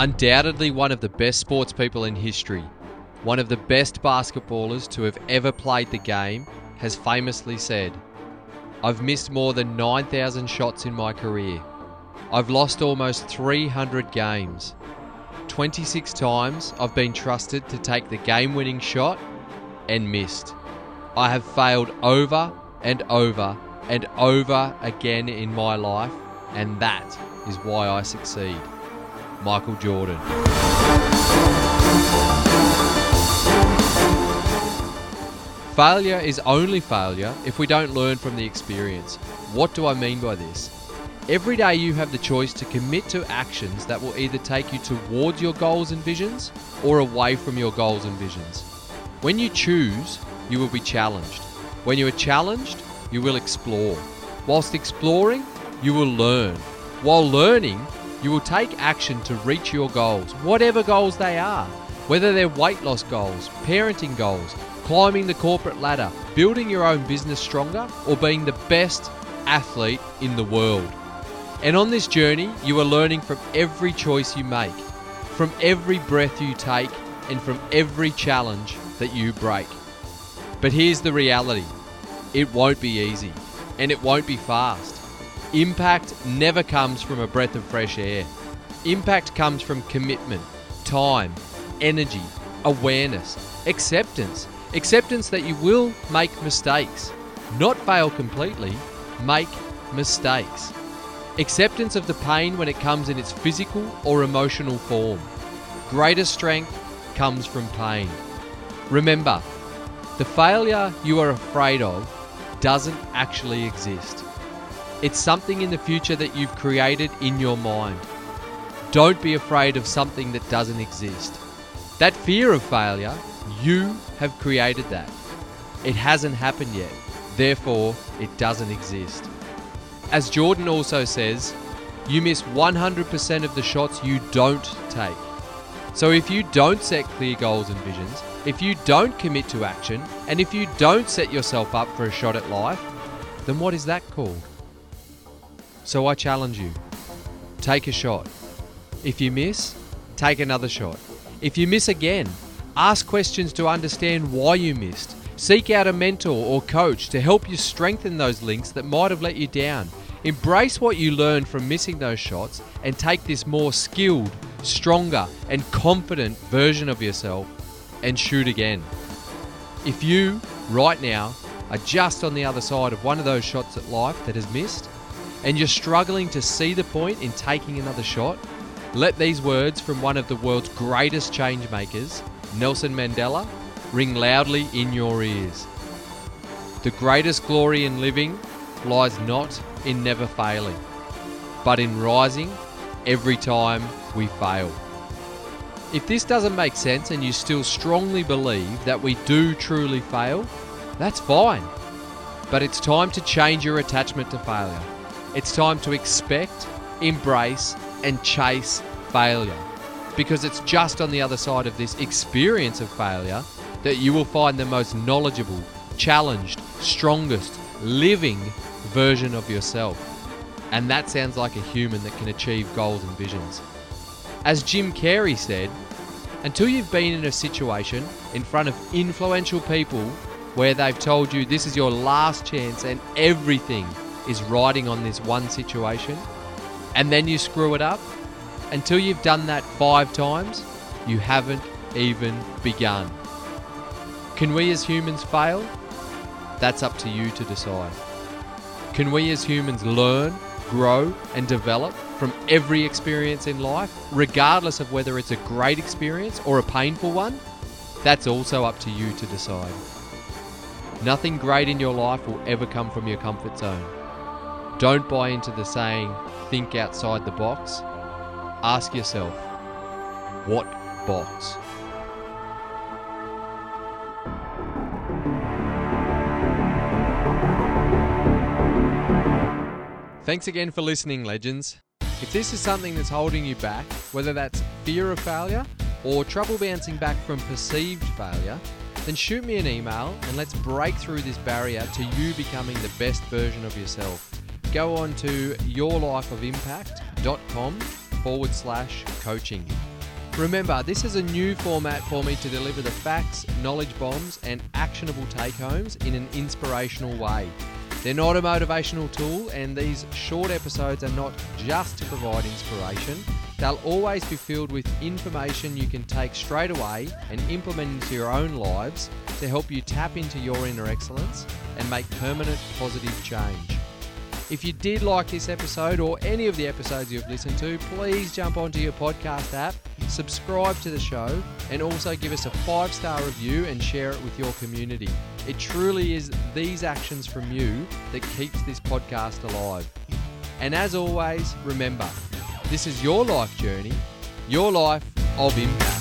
Undoubtedly one of the best sports people in history, one of the best basketballers to have ever played the game, has famously said, I've missed more than 9,000 shots in my career. I've lost almost 300 games. 26 times I've been trusted to take the game winning shot and missed. I have failed over and over and over again in my life, and that is why I succeed. Michael Jordan. Failure is only failure if we don't learn from the experience. What do I mean by this? Every day you have the choice to commit to actions that will either take you towards your goals and visions or away from your goals and visions. When you choose, you will be challenged. When you are challenged, you will explore. Whilst exploring, you will learn. While learning, you will take action to reach your goals, whatever goals they are. Whether they're weight loss goals, parenting goals, climbing the corporate ladder, building your own business stronger, or being the best athlete in the world. And on this journey, you are learning from every choice you make, from every breath you take, and from every challenge that you break. But here's the reality it won't be easy, and it won't be fast. Impact never comes from a breath of fresh air. Impact comes from commitment, time, energy, awareness, acceptance. Acceptance that you will make mistakes, not fail completely, make mistakes. Acceptance of the pain when it comes in its physical or emotional form. Greater strength comes from pain. Remember, the failure you are afraid of doesn't actually exist. It's something in the future that you've created in your mind. Don't be afraid of something that doesn't exist. That fear of failure, you have created that. It hasn't happened yet, therefore, it doesn't exist. As Jordan also says, you miss 100% of the shots you don't take. So if you don't set clear goals and visions, if you don't commit to action, and if you don't set yourself up for a shot at life, then what is that called? So I challenge you take a shot. If you miss, take another shot. If you miss again, ask questions to understand why you missed. Seek out a mentor or coach to help you strengthen those links that might have let you down. Embrace what you learned from missing those shots and take this more skilled, stronger, and confident version of yourself and shoot again. If you, right now, are just on the other side of one of those shots at life that has missed, and you're struggling to see the point in taking another shot, let these words from one of the world's greatest change makers, Nelson Mandela, ring loudly in your ears. The greatest glory in living lies not in never failing, but in rising every time we fail. If this doesn't make sense and you still strongly believe that we do truly fail, that's fine. But it's time to change your attachment to failure. It's time to expect, embrace, and chase failure. Because it's just on the other side of this experience of failure that you will find the most knowledgeable, challenged, strongest, living version of yourself. And that sounds like a human that can achieve goals and visions. As Jim Carrey said, until you've been in a situation in front of influential people where they've told you this is your last chance and everything is riding on this one situation, and then you screw it up, until you've done that five times, you haven't even begun. Can we as humans fail? That's up to you to decide. Can we as humans learn, grow, and develop from every experience in life, regardless of whether it's a great experience or a painful one? That's also up to you to decide. Nothing great in your life will ever come from your comfort zone. Don't buy into the saying, think outside the box. Ask yourself, what box? Thanks again for listening, legends. If this is something that's holding you back, whether that's fear of failure or trouble bouncing back from perceived failure, then shoot me an email and let's break through this barrier to you becoming the best version of yourself. Go on to yourlifeofimpact.com forward slash coaching. Remember, this is a new format for me to deliver the facts, knowledge bombs, and actionable take homes in an inspirational way. They're not a motivational tool, and these short episodes are not just to provide inspiration. They'll always be filled with information you can take straight away and implement into your own lives to help you tap into your inner excellence and make permanent positive change. If you did like this episode or any of the episodes you've listened to, please jump onto your podcast app, subscribe to the show, and also give us a five star review and share it with your community. It truly is these actions from you that keeps this podcast alive. And as always, remember, this is your life journey, your life of impact.